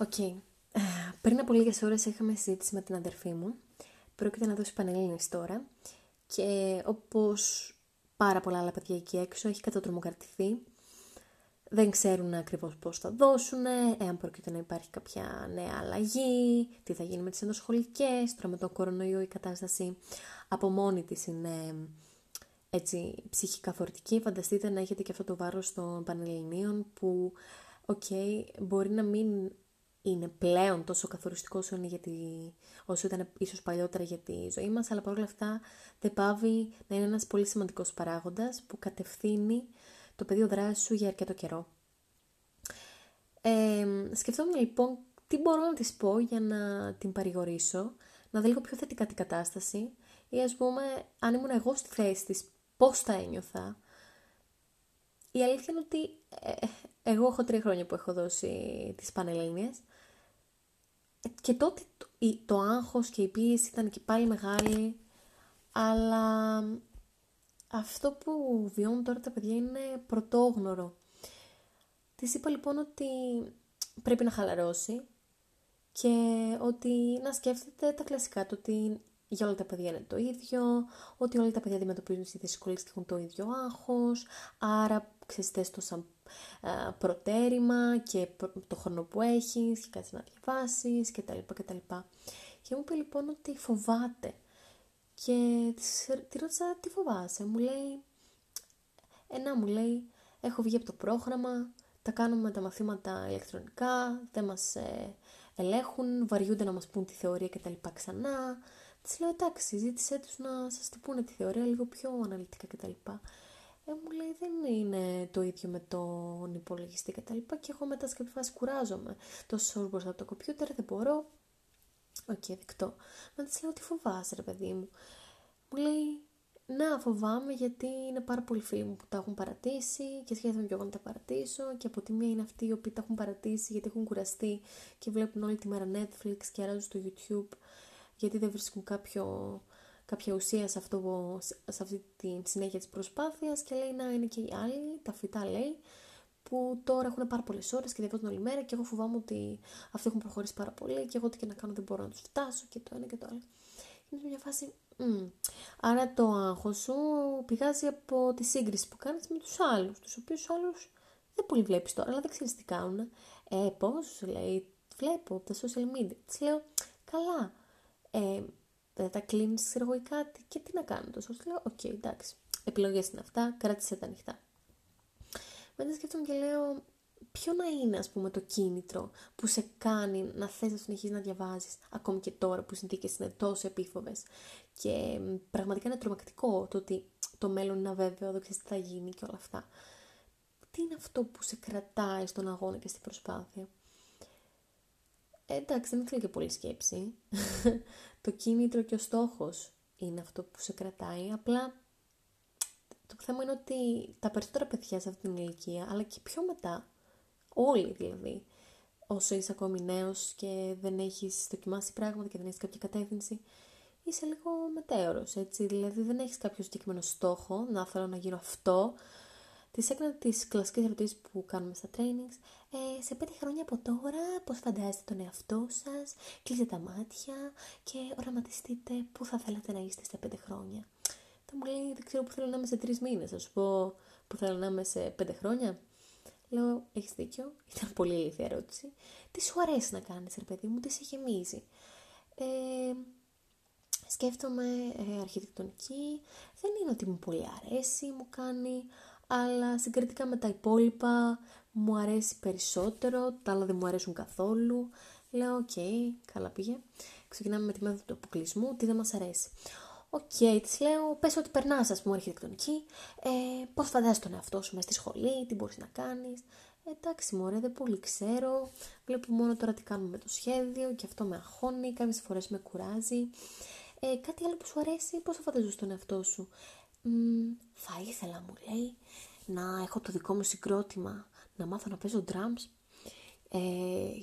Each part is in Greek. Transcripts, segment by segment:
OK. Okay. Πριν από λίγες ώρες είχαμε συζήτηση με την αδερφή μου. Πρόκειται να δώσει πανελλήνιες τώρα. Και όπως πάρα πολλά άλλα παιδιά εκεί έξω, έχει κατατρομοκρατηθεί. Δεν ξέρουν ακριβώς πώς θα δώσουν, εάν πρόκειται να υπάρχει κάποια νέα αλλαγή, τι θα γίνει με τις ενδοσχολικές, τώρα με τον κορονοϊό η κατάσταση από μόνη της είναι έτσι ψυχικά φορτική. Φανταστείτε να έχετε και αυτό το βάρος των Πανελληνίων που, οκ, μπορεί να μην είναι πλέον τόσο καθοριστικό όσο, είναι για όσο ήταν ίσως παλιότερα για τη ζωή μας, αλλά παρόλα αυτά δεν παύει να είναι ένας πολύ σημαντικός παράγοντας που κατευθύνει το πεδίο δράσης σου για αρκετό καιρό. Ε, σκεφτόμουν λοιπόν τι μπορώ να της πω για να την παρηγορήσω, να δω λίγο πιο θετικά την κατάσταση ή ας πούμε αν ήμουν εγώ στη θέση της πώς θα ένιωθα. Η αλήθεια είναι ότι ε, εγώ έχω τρία χρόνια που έχω δώσει τις Πανελλήνιες και τότε το, το άγχος και η πίεση ήταν και πάλι μεγάλη, αλλά αυτό που βιώνουν τώρα τα παιδιά είναι πρωτόγνωρο. Της είπα λοιπόν ότι πρέπει να χαλαρώσει και ότι να σκέφτεται τα κλασικά, το ότι για όλα τα παιδιά είναι το ίδιο, ότι όλα τα παιδιά αντιμετωπίζουν τις δυσκολίες και έχουν το ίδιο άγχος, άρα ξέρεις το σαν προτέρημα και το χρόνο που έχεις και κάτι να διαβάσεις κτλ. κτλ. Και μου είπε λοιπόν ότι φοβάται και της ρώτησα τι φοβάσαι, μου λέει, ένα μου λέει, έχω βγει από το πρόγραμμα, τα κάνουμε τα μαθήματα ηλεκτρονικά, δεν μας ε, ελέγχουν, βαριούνται να μας πούν τη θεωρία κτλ. ξανά, Της λέω εντάξει, ζήτησέ τους να σας την πούνε τη θεωρία λίγο πιο αναλυτικά κτλ. Ε, μου λέει δεν είναι το ίδιο με τον υπολογιστή κτλ. Και, και εγώ μετά σε κάποια φάση κουράζομαι. Τόσο ώρες μπροστά από το κομπιούτερ δεν μπορώ. OK, okay, δεκτό. Μετά της λέω τι φοβάσαι, ρε παιδί μου. Μου λέει να φοβάμαι γιατί είναι πάρα πολλοί φίλοι μου που τα έχουν παρατήσει και σχέδιο και εγώ να τα παρατήσω και από τη μία είναι αυτοί οι οποίοι τα έχουν παρατήσει γιατί έχουν κουραστεί και βλέπουν όλη τη μέρα Netflix και αράζουν στο YouTube γιατί δεν βρίσκουν κάποιο, κάποια ουσία σε, αυτό, σε αυτή τη συνέχεια της προσπάθειας και λέει να είναι και οι άλλοι, τα φυτά λέει, που τώρα έχουν πάρα πολλές ώρες και διαβάζουν όλη μέρα και εγώ φοβάμαι ότι αυτοί έχουν προχωρήσει πάρα πολύ και εγώ τι και να κάνω δεν μπορώ να τους φτάσω και το ένα και το άλλο. Είναι μια φάση. Mm. Άρα το άγχος σου πηγάζει από τη σύγκριση που κάνεις με τους άλλους, τους οποίους άλλους δεν πολύ βλέπεις τώρα, αλλά δεν ξέρεις τι κάνουν. Ε, πώς, λέει, βλέπω από τα social media. Της λέω, καλά, ε, δεν τα κλείνεις, ξέρω εγώ, ή κάτι και τι να κάνω τόσο. Λέω, OK, okay, εντάξει, επιλογές είναι αυτά, κράτησε τα ανοιχτά. Μετά σκέφτομαι και λέω, ποιο να είναι, ας πούμε, το κίνητρο που σε κάνει να θες να συνεχίσεις να διαβάζεις, ακόμη και τώρα που οι συνθήκες είναι τόσο επίφοβες. Και πραγματικά είναι τρομακτικό το ότι το μέλλον είναι αβέβαιο, δεν ξέρεις τι θα γίνει και όλα αυτά. Τι είναι αυτό που σε κρατάει στον αγώνα και στην προσπάθεια; Ε, εντάξει, δεν θέλει και πολύ σκέψη. το κίνητρο και ο στόχος είναι αυτό που σε κρατάει. Απλά το θέμα είναι ότι τα περισσότερα παιδιά σε αυτή την ηλικία, αλλά και πιο μετά, όλοι δηλαδή, όσο είσαι ακόμη νέος και δεν έχεις δοκιμάσει πράγματα και δεν έχεις κάποια κατεύθυνση, είσαι λίγο μετέωρος, έτσι. Δηλαδή δεν έχεις κάποιο συγκεκριμένο στόχο, να θέλω να γίνω αυτό, Τη έκανα τις κλασικές ερωτήσεις που κάνουμε στα trainings. Ε, σε πέντε χρόνια από τώρα, πώς φαντάζεστε τον εαυτό σας, κλείστε τα μάτια και οραματιστείτε πού θα θέλατε να είστε στα πέντε χρόνια. Θα μου λέει, δεν ξέρω πού θέλω να είμαι σε τρεις μήνες. Θα σου πω πού θέλω να είμαι σε πέντε χρόνια. Λέω, έχεις δίκιο. Ήταν πολύ ηλίθια ερώτηση. Τι σου αρέσει να κάνεις, ρε παιδί μου, τι σε γεμίζει; Ε, σκέφτομαι ε, αρχιτεκτονική. Δεν είναι ότι μου πολύ αρέσει, μου κάνει αλλά συγκριτικά με τα υπόλοιπα μου αρέσει περισσότερο, τα άλλα δεν μου αρέσουν καθόλου. Λέω, OK, okay, καλά πήγε. Ξεκινάμε με τη μέθοδο του αποκλεισμού, τι δεν μας αρέσει. OK, okay, της λέω, πες ότι περνάς, ας πούμε, αρχιτεκτονική, ε, πώς φαντάζεσαι τον εαυτό σου μέσα στη σχολή, τι μπορείς να κάνεις. Ε, εντάξει, μωρέ, δεν πολύ ξέρω. Βλέπω μόνο τώρα τι κάνουμε με το σχέδιο και αυτό με αγχώνει, κάποιες φορές με κουράζει. Ε, κάτι άλλο που σου αρέσει, πώς θα φανταζόσαι τον εαυτό σου θα ήθελα, μου λέει, να έχω το δικό μου συγκρότημα, να μάθω να παίζω drums ε,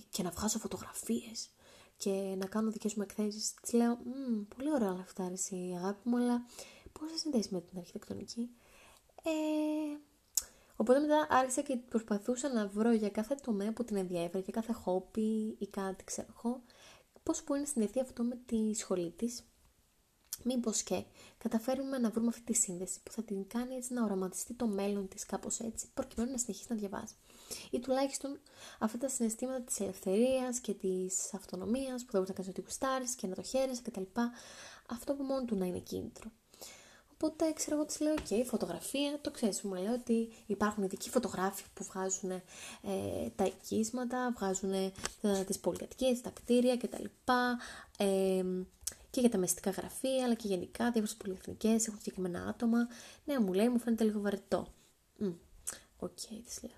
και να βγάζω φωτογραφίες και να κάνω δικές μου εκθέσεις. Της λέω, πολύ ωραία όλα αυτά, αρέσει η αγάπη μου, αλλά πώς θα συνδέσεις με την αρχιτεκτονική; Ε, Οπότε μετά άρχισα και προσπαθούσα να βρω για κάθε τομέα που την ενδιαφέρει, για κάθε χόπι ή κάτι ξέρω εγώ, πώς μπορεί να συνδεθεί αυτό με τη σχολή της. Μήπως και καταφέρουμε να βρούμε αυτή τη σύνδεση που θα την κάνει έτσι να οραματιστεί το μέλλον της κάπως έτσι, προκειμένου να συνεχίσει να διαβάζει. Ή τουλάχιστον αυτά τα συναισθήματα της ελευθερίας και της αυτονομίας που θα μπορεί να κάνει ότι γουστάρεις και να το χαίρεσαι κτλ. Αυτό που μόνο του να είναι κίνητρο. Οπότε ξέρω εγώ της λέω: OK, φωτογραφία, το ξέρεις. Μου λέει ότι υπάρχουν ειδικοί φωτογράφοι που βγάζουν ε, τα οικίσματα, βγάζουν ε, τις πολυκατοικίες, τα κτίρια κτλ. Ε, και για τα μεσιτικά γραφεία, αλλά και γενικά διάφορες πολυεθνικές, έχουν συγκεκριμένα άτομα. Ναι, μου λέει, μου φαίνεται λίγο βαρετό. OK, okay, της λέω.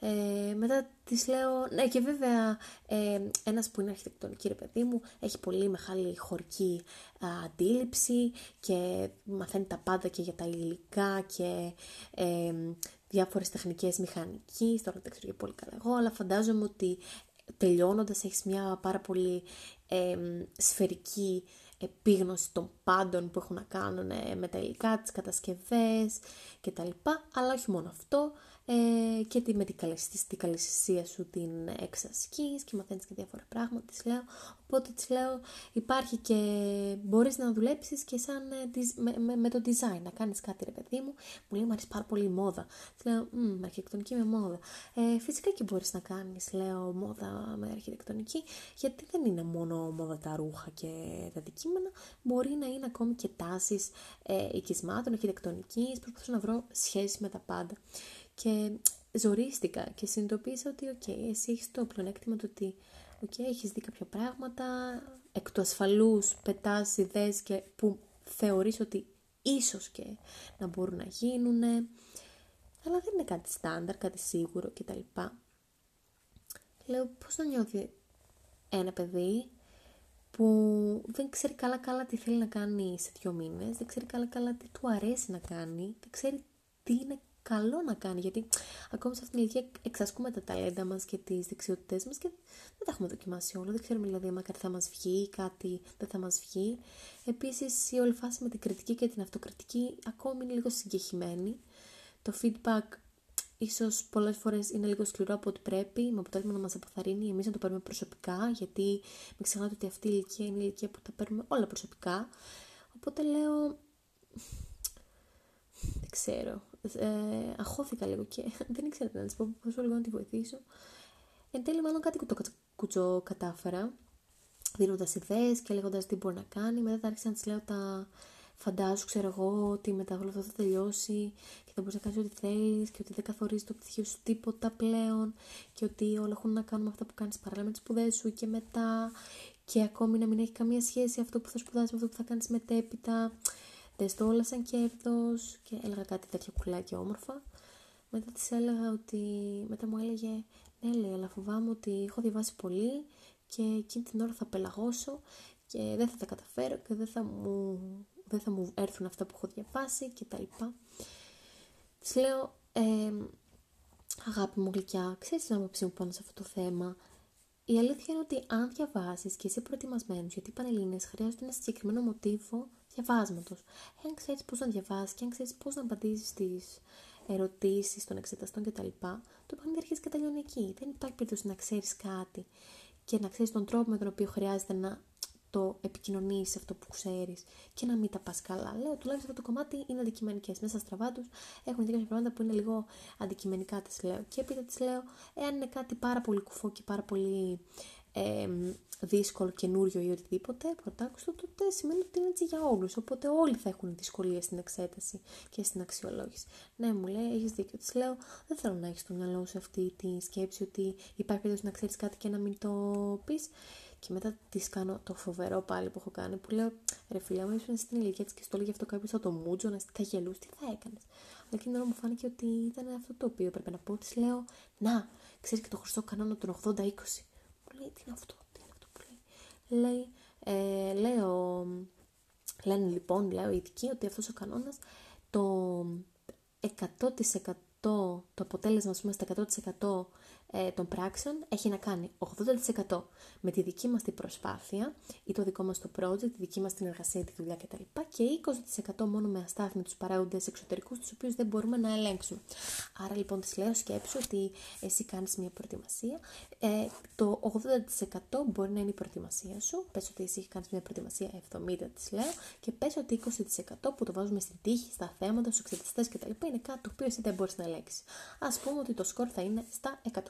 Ε, μετά της λέω, ναι και βέβαια ε, ένας που είναι αρχιτεκτονική ρε παιδί μου έχει πολύ μεγάλη χωρική α, αντίληψη και μαθαίνει τα πάντα και για τα υλικά και ε, διάφορες τεχνικές μηχανικής, τώρα δεν ξέρω πολύ καλά εγώ, αλλά φαντάζομαι ότι τελειώνοντας έχεις μια πάρα πολύ ε, σφαιρική επίγνωση των πάντων που έχουν να κάνουν με τα υλικά, τις κατασκευές κτλ. Αλλά όχι μόνο αυτό, ε, και τη, με την καλεσιστία σου την εξασκείς και μαθαίνεις και διάφορα πράγματα, της λέω. Οπότε της λέω υπάρχει και μπορείς να δουλέψεις και σαν, ε, με, με, με, το design, να κάνεις κάτι ρε παιδί μου. Μου λέει μου αρέσει πάρα πολύ η μόδα. Της λέω, μ, αρχιτεκτονική με μόδα. Ε, φυσικά και μπορείς να κάνεις, λέω, μόδα με αρχιτεκτονική, γιατί δεν είναι μόνο μόδα τα ρούχα και τα αντικείμενα, μπορεί να είναι ακόμη και τάσεις ε, οικισμάτων, αρχιτεκτονικής, προσπαθώ να βρω σχέση με τα πάντα. Και ζορίστηκα και συνειδητοποίησα ότι, οκ, εσύ έχεις το πλεονέκτημα του ότι, OK, okay, έχεις δει κάποια πράγματα, εκ του ασφαλούς πετάς ιδέες και που θεωρείς ότι ίσως και να μπορούν να γίνουν, αλλά δεν είναι κάτι στάνταρ, κάτι σίγουρο κτλ. Λέω, πώς να νιώθει ένα παιδί που δεν ξέρει καλά καλά τι θέλει να κάνει σε δύο μήνες, δεν ξέρει καλά καλά τι του αρέσει να κάνει, δεν ξέρει τι είναι καλό να κάνει, γιατί ακόμα σε αυτήν την ηλικία εξασκούμε τα ταλέντα μας και τις δεξιότητές μας και δεν τα έχουμε δοκιμάσει όλα, δεν ξέρουμε δηλαδή αν κάτι θα μας βγει ή κάτι δεν θα μας βγει. Επίσης η όλη φάση με την κριτική και την αυτοκριτική ακόμη είναι λίγο συγκεχημένη. Το feedback ίσως πολλές φορές είναι λίγο σκληρό από ό,τι πρέπει, με αποτέλεσμα να μας αποθαρρύνει εμείς να το παίρνουμε προσωπικά, γιατί μην ξεχνάτε ότι αυτή η ηλικία είναι η ηλικία που τα παίρνουμε όλα προσωπικά. Οπότε λέω, δεν ξέρω, ε, αχώθηκα λίγο και δεν ήξερα να της πω πόσο λίγο να τη βοηθήσω. Εν τέλει, μάλλον κάτι κουτσό κατάφερα, δίνοντας ιδέες και λέγοντας τι μπορεί να κάνει. Μετά άρχισα να της λέω τα φαντάσου, ξέρω εγώ, ότι μετά όλο αυτό θα τελειώσει και θα μπορείς να κάνεις ό,τι θέλεις και ότι δεν καθορίζει το πτυχίο σου τίποτα πλέον και ότι όλα έχουν να κάνουν με αυτά που κάνεις παράλληλα με τις σπουδές σου και μετά και ακόμη να μην έχει καμία σχέση αυτό που θα σπουδάσεις με αυτό που θα κάνεις μετέπειτα δες το όλα σαν κέρδος και έλεγα κάτι τέτοια κουλάκια όμορφα. Μετά της έλεγα ότι, μετά μου έλεγε, ναι λέει, αλλά φοβάμαι ότι έχω διαβάσει πολύ και εκείνη την ώρα θα πελαγώσω και δεν θα τα καταφέρω και δεν θα μου, δεν θα μου έρθουν αυτά που έχω διαβάσει και τα λοιπά. Της λέω, ε, αγάπη μου γλυκιά, ξέρεις την άποψή μου πάνω σε αυτό το θέμα. Η αλήθεια είναι ότι αν διαβάσεις και είσαι προετοιμασμένος, γιατί οι Πανελλήνες χρειάζονται ένα συγκεκριμένο μοτίβο διαβάσματος. Εάν ξέρεις πώς να διαβάσεις και αν ξέρεις πώς να απαντήσεις στις ερωτήσεις των εξεταστών κτλ., το παιχνίδι αρχίζει και τελειώνει εκεί. Δεν υπάρχει περίπτωση να ξέρεις κάτι και να ξέρεις τον τρόπο με τον οποίο χρειάζεται να το επικοινωνήσεις αυτό που ξέρεις και να μην τα πας καλά. Λέω τουλάχιστον αυτό το κομμάτι είναι αντικειμενικές. Μέσα στα στραβά τους έχουν δει κάποια πράγματα που είναι λίγο αντικειμενικά, τις λέω. Και έπειτα τις λέω, εάν είναι κάτι πάρα πολύ κουφό και πάρα πολύ ε, δύσκολο, καινούριο ή οτιδήποτε πρωτάκουστο, τότε σημαίνει ότι είναι έτσι για όλους. Οπότε όλοι θα έχουν δυσκολίες στην εξέταση και στην αξιολόγηση. Ναι, μου λέει, έχεις δίκιο. Της λέω, δεν θέλω να έχεις στο μυαλό σου αυτή τη σκέψη ότι υπάρχει περίπτωση να ξέρεις κάτι και να μην το πεις. Και μετά της κάνω το φοβερό πάλι που έχω κάνει, που λέω, ρε φίλε μου, ήσουν στην ηλικία της και στο λέγει αυτό κάποιος θα το μούτζο, να θα γελούσε, τι θα έκανες; Αλλά εκείνη την ώρα μου φάνηκε ότι ήταν αυτό το οποίο έπρεπε να πω. Της λέω, Να, ξέρεις και το χρυσό κανόνα των 80-20 λέει, τι είναι αυτό, τι είναι αυτό που λέει. Λέει, ε, λέω, λένε λοιπόν, λέω οι ειδικοί, ότι αυτός ο κανόνας το 100% το αποτέλεσμα, ας πούμε, στα 100% ε, των πράξεων έχει να κάνει 80% με τη δική μας την προσπάθεια ή το δικό μας το project, τη δική μας την εργασία, τη δουλειά κτλ. Και 20% μόνο με αστάθμιτους παράγοντες εξωτερικούς, τους οποίους δεν μπορούμε να ελέγξουμε. Άρα λοιπόν της λέω σκέψου ότι εσύ κάνεις μια προετοιμασία, ε, το 80% μπορεί να είναι η προετοιμασία σου, πες ότι εσύ κάνεις μια προετοιμασία 70% της λέω και πες ότι 20% που το βάζουμε στην τύχη, στα θέματα, στους εξεταστές κτλ. είναι κάτι το οποίο εσύ δεν μπορείς να ελέγξεις. Ας πούμε ότι το σκορ θα είναι στα 100.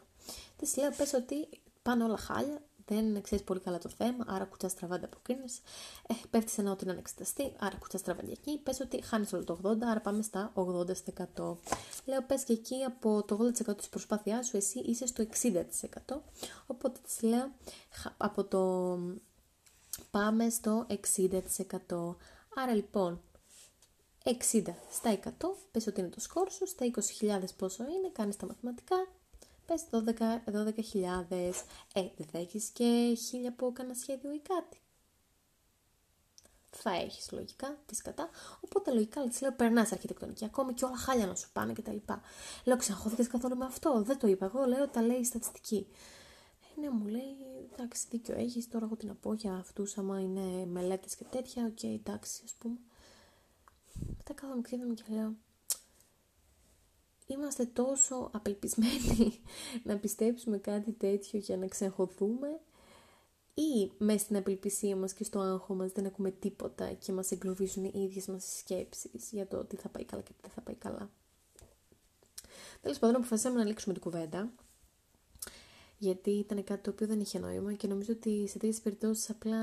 Της λέω, πες ότι πάνε όλα χάλια, δεν ξέρεις πολύ καλά το θέμα, άρα κουτσά στραβά αποκρίνεσαι. Ε, πέφτει σε ένα ότι να εξεταστεί, άρα κουτσά στραβά εκεί. Πες ότι χάνεις όλο το 80, άρα πάμε στα 80%. Λέω, πες και εκεί από το 80% της προσπάθειάς σου, εσύ είσαι στο 60%. Οπότε της λέω, από το πάμε στο 60%. Άρα λοιπόν, 60 στα 100, πες ότι είναι το σκόρ σου, στα 20.000 πόσο είναι, κάνεις τα μαθηματικά, πες 12.000, 12 ε, δεν θα έχεις και χίλια από κανένα σχέδιο ή κάτι. Θα έχεις λογικά, τις κατά. Οπότε λογικά της λέω: Περνάς αρχιτεκτονική, ακόμη και όλα χάλια να σου πάνε κτλ. Λέω: Ξεχώθηκες καθόλου με αυτό. Δεν το είπα. Εγώ λέω: Τα λέει η στατιστική. Ε, ναι, μου λέει: Εντάξει, δίκιο έχεις. Τώρα εγώ τι να πω για αυτούς, άμα είναι μελέτες και τέτοια. Οκ, okay, εντάξει, ας πούμε. Μετά κάθομαι κρύβομαι και λέω είμαστε τόσο απελπισμένοι να πιστέψουμε κάτι τέτοιο για να ξεχωθούμε ή μέσα στην απελπισία μας και στο άγχο μας δεν ακούμε τίποτα και μας εγκλωβίζουν οι ίδιες μας σκέψεις για το τι θα πάει καλά και τι δεν θα πάει καλά. Τέλος πάντων αποφασίσαμε να λήξουμε την κουβέντα γιατί ήταν κάτι το οποίο δεν είχε νόημα και νομίζω ότι σε τέτοιες περιπτώσεις απλά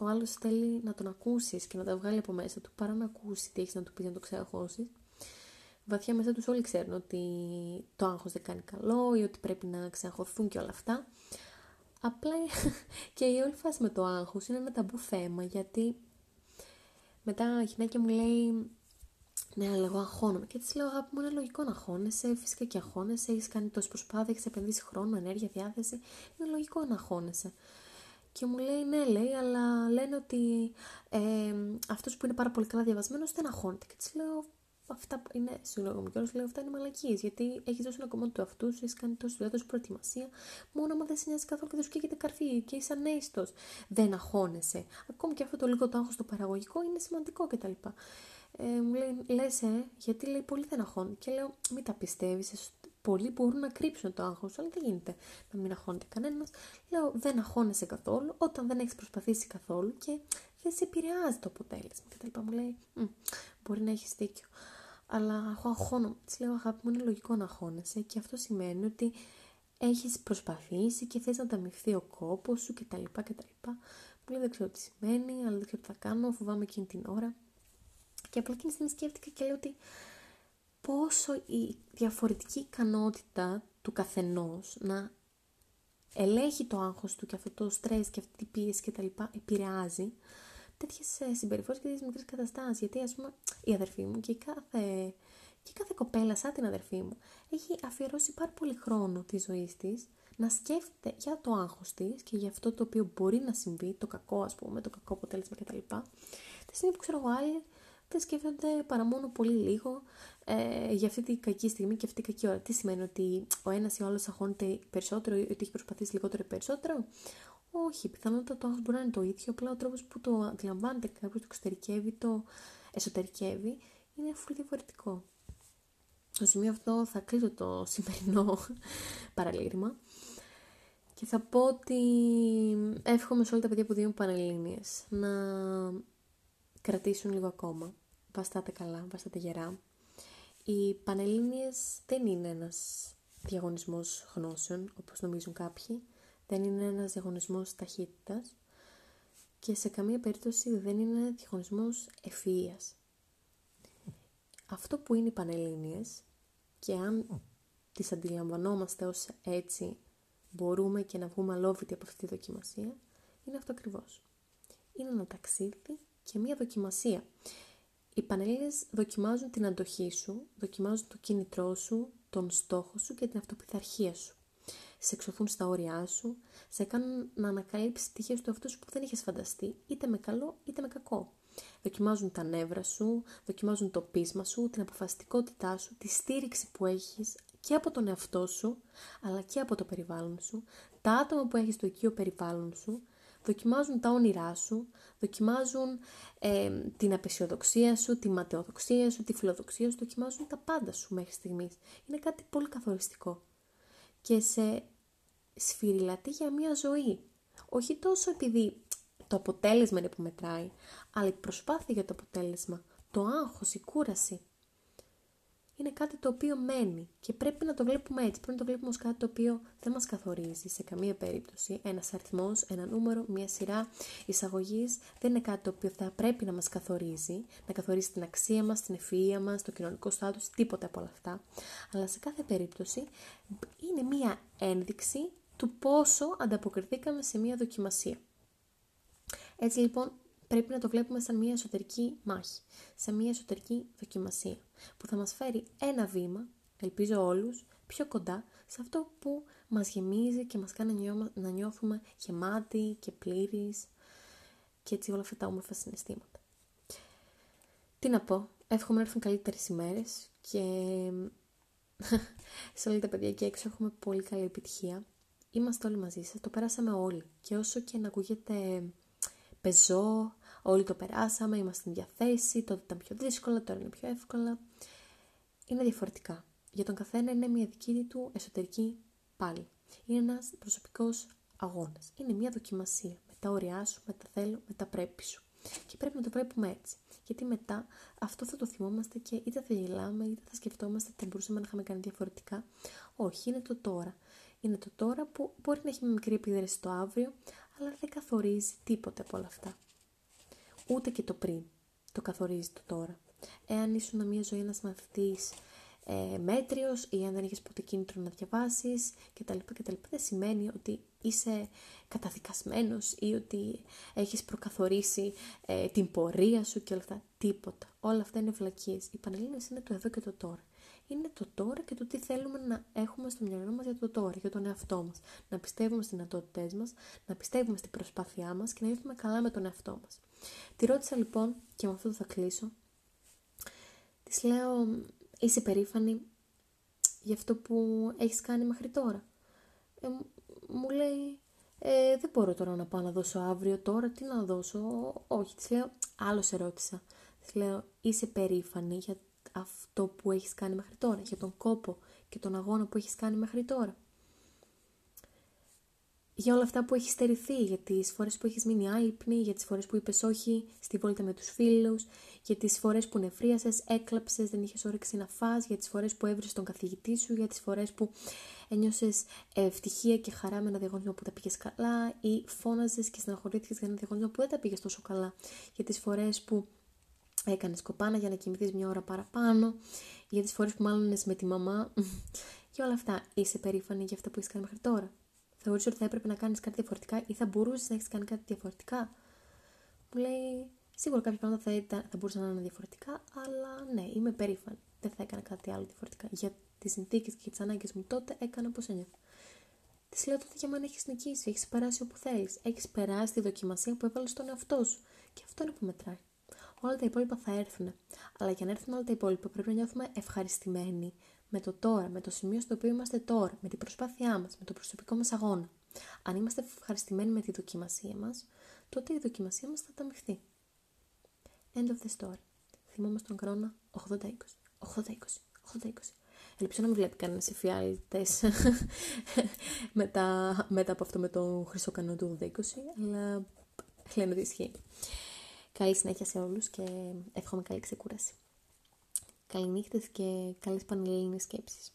ο άλλος θέλει να τον ακούσεις και να τα βγάλει από μέσα του παρά να ακούσει τι έχεις να του πεις να το ξεχώσεις βαθιά μέσα τους όλοι ξέρουν ότι το άγχος δεν κάνει καλό ή ότι πρέπει να ξεχωθούν και όλα αυτά. Απλά και η όλη φάση με το άγχος είναι ένα ταμπού θέμα γιατί μετά η γυναίκα μου λέει ναι, αλλά εγώ αγχώνομαι. Και της λέω: Αγάπη μου, είναι λογικό να αγχώνεσαι. Φυσικά και αγχώνεσαι. Έχεις κάνει τόση προσπάθεια, έχεις επενδύσει χρόνο, ενέργεια, διάθεση. Είναι λογικό να αγχώνεσαι. Και μου λέει: Ναι, λέει, αλλά λένε ότι ε, αυτός που είναι πάρα πολύ καλά διαβασμένος δεν αγχώνεται. Και της λέω: αυτά είναι, συγγνώμη κιόλας, λέω αυτά είναι μαλακίες. Γιατί έχεις δώσει ένα κομμάτι του αυτού σου, έχεις κάνει τόση δουλειά, τόση προετοιμασία. Μόνο άμα δεν σε νοιάζει καθόλου και δεν σου καίγεται καρφί και είσαι ανέστο, δεν αγχώνεσαι. Ακόμη και αυτό το λίγο το άγχος το παραγωγικό είναι σημαντικό κτλ. Ε, μου λέει, λες, ε, γιατί λέει πολύ δεν αγχώνει. Και λέω, μην τα πιστεύεις. Πολλοί μπορούν να κρύψουν το άγχος, αλλά δεν γίνεται να μην αγχώνεται κανένας. Λέω, δεν αγχώνεσαι καθόλου όταν δεν έχεις προσπαθήσει καθόλου και δεν σε επηρεάζει το αποτέλεσμα. Και τα Μου λέει, μπορεί να έχεις δίκιο αλλά εγώ αγχώνομαι. Της λέω αγάπη μου είναι λογικό να αγχώνεσαι και αυτό σημαίνει ότι έχεις προσπαθήσει και θες να ανταμυφθεί ο κόπος σου κτλ. κτλ. Μου λέει δεν ξέρω τι σημαίνει, αλλά δεν ξέρω τι θα κάνω, φοβάμαι εκείνη την ώρα. Και απλά εκείνη τη στιγμή σκέφτηκα και λέω ότι πόσο η διαφορετική ικανότητα του καθενός να ελέγχει το άγχος του και αυτό το στρες και αυτή την πίεση κτλ. επηρεάζει τέτοιες συμπεριφορές και τέτοιες μικρές καταστάσεις. Γιατί, ας πούμε, η αδερφή μου και η κάθε, και κάθε κοπέλα, σαν την αδερφή μου, έχει αφιερώσει πάρα πολύ χρόνο της ζωής της να σκέφτεται για το άγχος της και για αυτό το οποίο μπορεί να συμβεί, το κακό, ας πούμε, το κακό αποτέλεσμα κτλ. Τη στιγμή που ξέρω εγώ άλλοι δεν σκέφτονται παρά μόνο πολύ λίγο ε, για αυτή την κακή στιγμή και αυτή την κακή ώρα. Τι σημαίνει ότι ο ένας ή ο άλλος αγχώνεται περισσότερο ή ότι έχει προσπαθήσει λιγότερο ή περισσότερο; Όχι, πιθανότατα το άγχος μπορεί να είναι το ίδιο, απλά ο τρόπος που το αντιλαμβάνεται κάποιος, το εξωτερικεύει, το εσωτερικεύει, είναι φουλ διαφορετικό. Στο σημείο αυτό θα κλείσω το σημερινό παραλήρημα και θα πω ότι εύχομαι σε όλα τα παιδιά που δίνουν πανελλήνιες να κρατήσουν λίγο ακόμα. Βαστάτε καλά, βαστάτε γερά. Οι πανελλήνιες δεν είναι ένας διαγωνισμός γνώσεων, όπως νομίζουν κάποιοι δεν είναι ένας διαγωνισμός ταχύτητας και σε καμία περίπτωση δεν είναι διαγωνισμός ευφυΐας. Αυτό που είναι οι Πανελλήνιες και αν τις αντιλαμβανόμαστε ως έτσι μπορούμε και να βγούμε αλόβητοι από αυτή τη δοκιμασία, είναι αυτό ακριβώς. Είναι ένα ταξίδι και μία δοκιμασία. Οι Πανελλήνιες δοκιμάζουν την αντοχή σου, δοκιμάζουν το κίνητρό σου, τον στόχο σου και την αυτοπιθαρχία σου σε εξωθούν στα όρια σου, σε κάνουν να ανακαλύψει τυχέ του αυτού που δεν είχες φανταστεί, είτε με καλό είτε με κακό. Δοκιμάζουν τα νεύρα σου, δοκιμάζουν το πείσμα σου, την αποφασιστικότητά σου, τη στήριξη που έχεις και από τον εαυτό σου, αλλά και από το περιβάλλον σου, τα άτομα που έχεις στο οικείο περιβάλλον σου, δοκιμάζουν τα όνειρά σου, δοκιμάζουν ε, την απεσιοδοξία σου, τη ματαιοδοξία σου, τη φιλοδοξία σου, δοκιμάζουν τα πάντα σου μέχρι στιγμής. Είναι κάτι πολύ καθοριστικό. Και σε σφυριλατεί για μια ζωή. Όχι τόσο επειδή το αποτέλεσμα είναι που μετράει, αλλά η προσπάθεια για το αποτέλεσμα, το άγχος, η κούραση, είναι κάτι το οποίο μένει και πρέπει να το βλέπουμε έτσι. Πρέπει να το βλέπουμε ως κάτι το οποίο δεν μας καθορίζει σε καμία περίπτωση. Ένας αριθμός, ένα νούμερο, μια σειρά εισαγωγής δεν είναι κάτι το οποίο θα πρέπει να μας καθορίζει, να καθορίζει την αξία μας, την ευφυΐα μας, το κοινωνικό στάτους, τίποτα από όλα αυτά. Αλλά σε κάθε περίπτωση είναι μια ένδειξη του πόσο ανταποκριθήκαμε σε μια δοκιμασία. Έτσι λοιπόν πρέπει να το βλέπουμε σαν μια εσωτερική μάχη, σαν μια εσωτερική δοκιμασία, που θα μας φέρει ένα βήμα, ελπίζω όλους, πιο κοντά σε αυτό που μας γεμίζει και μας κάνει να νιώθουμε γεμάτοι και πλήρεις και έτσι όλα αυτά τα όμορφα συναισθήματα. Τι να πω, εύχομαι να έρθουν καλύτερες ημέρες και σε όλα τα παιδιά εκεί έξω έχουμε πολύ καλή επιτυχία. Είμαστε όλοι μαζί σας, το περάσαμε όλοι και όσο και να ακούγεται πεζό, όλοι το περάσαμε, είμαστε στην διαθέση, τότε ήταν πιο δύσκολα, τώρα είναι πιο εύκολα. Είναι διαφορετικά. Για τον καθένα είναι μια δική του εσωτερική πάλι. Είναι ένας προσωπικός αγώνας. Είναι μια δοκιμασία με τα όρια σου, με τα θέλω, με τα πρέπει σου. Και πρέπει να το βλέπουμε έτσι. Γιατί μετά αυτό θα το θυμόμαστε και είτε θα γελάμε, είτε θα σκεφτόμαστε ότι θα μπορούσαμε να είχαμε κάνει διαφορετικά. Όχι, είναι το τώρα. Είναι το τώρα που μπορεί να έχει μια μικρή επίδραση το αύριο, αλλά δεν καθορίζει τίποτε από όλα αυτά. Ούτε και το πριν το καθορίζει το τώρα. Εάν ήσουν μια ζωή ένας μαθητής ε, μέτριος ή αν δεν είχες ποτέ κίνητρο να διαβάσεις κτλ. κτλ. Δεν σημαίνει ότι είσαι καταδικασμένος ή ότι έχεις προκαθορίσει ε, την πορεία σου και όλα αυτά. Τίποτα. Όλα αυτά είναι βλακίες. Η Πανελλήνες είναι το εδώ και το τώρα είναι το τώρα και το τι θέλουμε να έχουμε στο μυαλό μας για το τώρα, για τον εαυτό μας. Να πιστεύουμε στις δυνατότητές μας, να πιστεύουμε στην προσπάθειά μας και να νιώθουμε καλά με τον εαυτό μας. Τη ρώτησα λοιπόν και με αυτό θα κλείσω. Της λέω, είσαι περήφανη για αυτό που έχεις κάνει μέχρι τώρα; Ε, μου λέει, ε, δεν μπορώ τώρα να πάω να δώσω αύριο, τώρα τι να δώσω, όχι, της λέω, άλλο σε ρώτησα. Της λέω, είσαι περήφανη για αυτό που έχεις κάνει μέχρι τώρα, για τον κόπο και τον αγώνα που έχεις κάνει μέχρι τώρα. Για όλα αυτά που έχει στερηθεί, για τις φορές που έχεις μείνει άϊπνη, για τις φορές που είπες όχι στη βόλτα με τους φίλους, για τις φορές που νευρίασες, έκλαψες, δεν είχες όρεξη να φας, για τις φορές που έβρισες τον καθηγητή σου, για τις φορές που ένιωσες ευτυχία και χαρά με ένα διαγωνισμό που τα πήγες καλά ή φώναζες και στεναχωρήθηκες για ένα διαγωνισμό που δεν τα πήγες τόσο καλά, για τις φορές που έκανες κοπάνα για να κοιμηθείς μια ώρα παραπάνω, για τις φορές που μάλλον με τη μαμά. και όλα αυτά. Είσαι περήφανη για αυτά που έχεις κάνει μέχρι τώρα. Θεωρείς ότι θα έπρεπε να κάνεις κάτι διαφορετικά ή θα μπορούσες να έχεις κάνει κάτι διαφορετικά; Μου λέει, σίγουρα κάποια πράγματα θα, ήταν, θα μπορούσαν να είναι διαφορετικά, αλλά ναι, είμαι περήφανη. Δεν θα έκανα κάτι άλλο διαφορετικά. Για τις συνθήκες και τις ανάγκες μου τότε έκανα όπως ένιωθα. Της λέω τότε για μένα έχεις νικήσει, έχεις περάσει όπου θέλεις. Έχεις περάσει τη δοκιμασία που έβαλες στον εαυτό σου. Και αυτό είναι που μετράει όλα τα υπόλοιπα θα έρθουν. Αλλά για να έρθουν όλα τα υπόλοιπα πρέπει να νιώθουμε ευχαριστημένοι με το τώρα, με το σημείο στο οποίο είμαστε τώρα, με την προσπάθειά μας, με το προσωπικό μας αγώνα. Αν είμαστε ευχαριστημένοι με τη δοκιμασία μας, τότε η δοκιμασία μας θα ταμιχθεί. End of the story. Θυμόμαστε τον χρόνο 80-20. 80-20. 80-20. Ελπίζω να μην βλέπει κανένας εφιάλτε μετά, μετά από αυτό με τον χρυσό κανόνα του 80-20, αλλά λένε ότι ισχύει. Καλή συνέχεια σε όλους και εύχομαι καλή ξεκούραση. Καληνύχτες και καλές πανελλήνιες σκέψεις.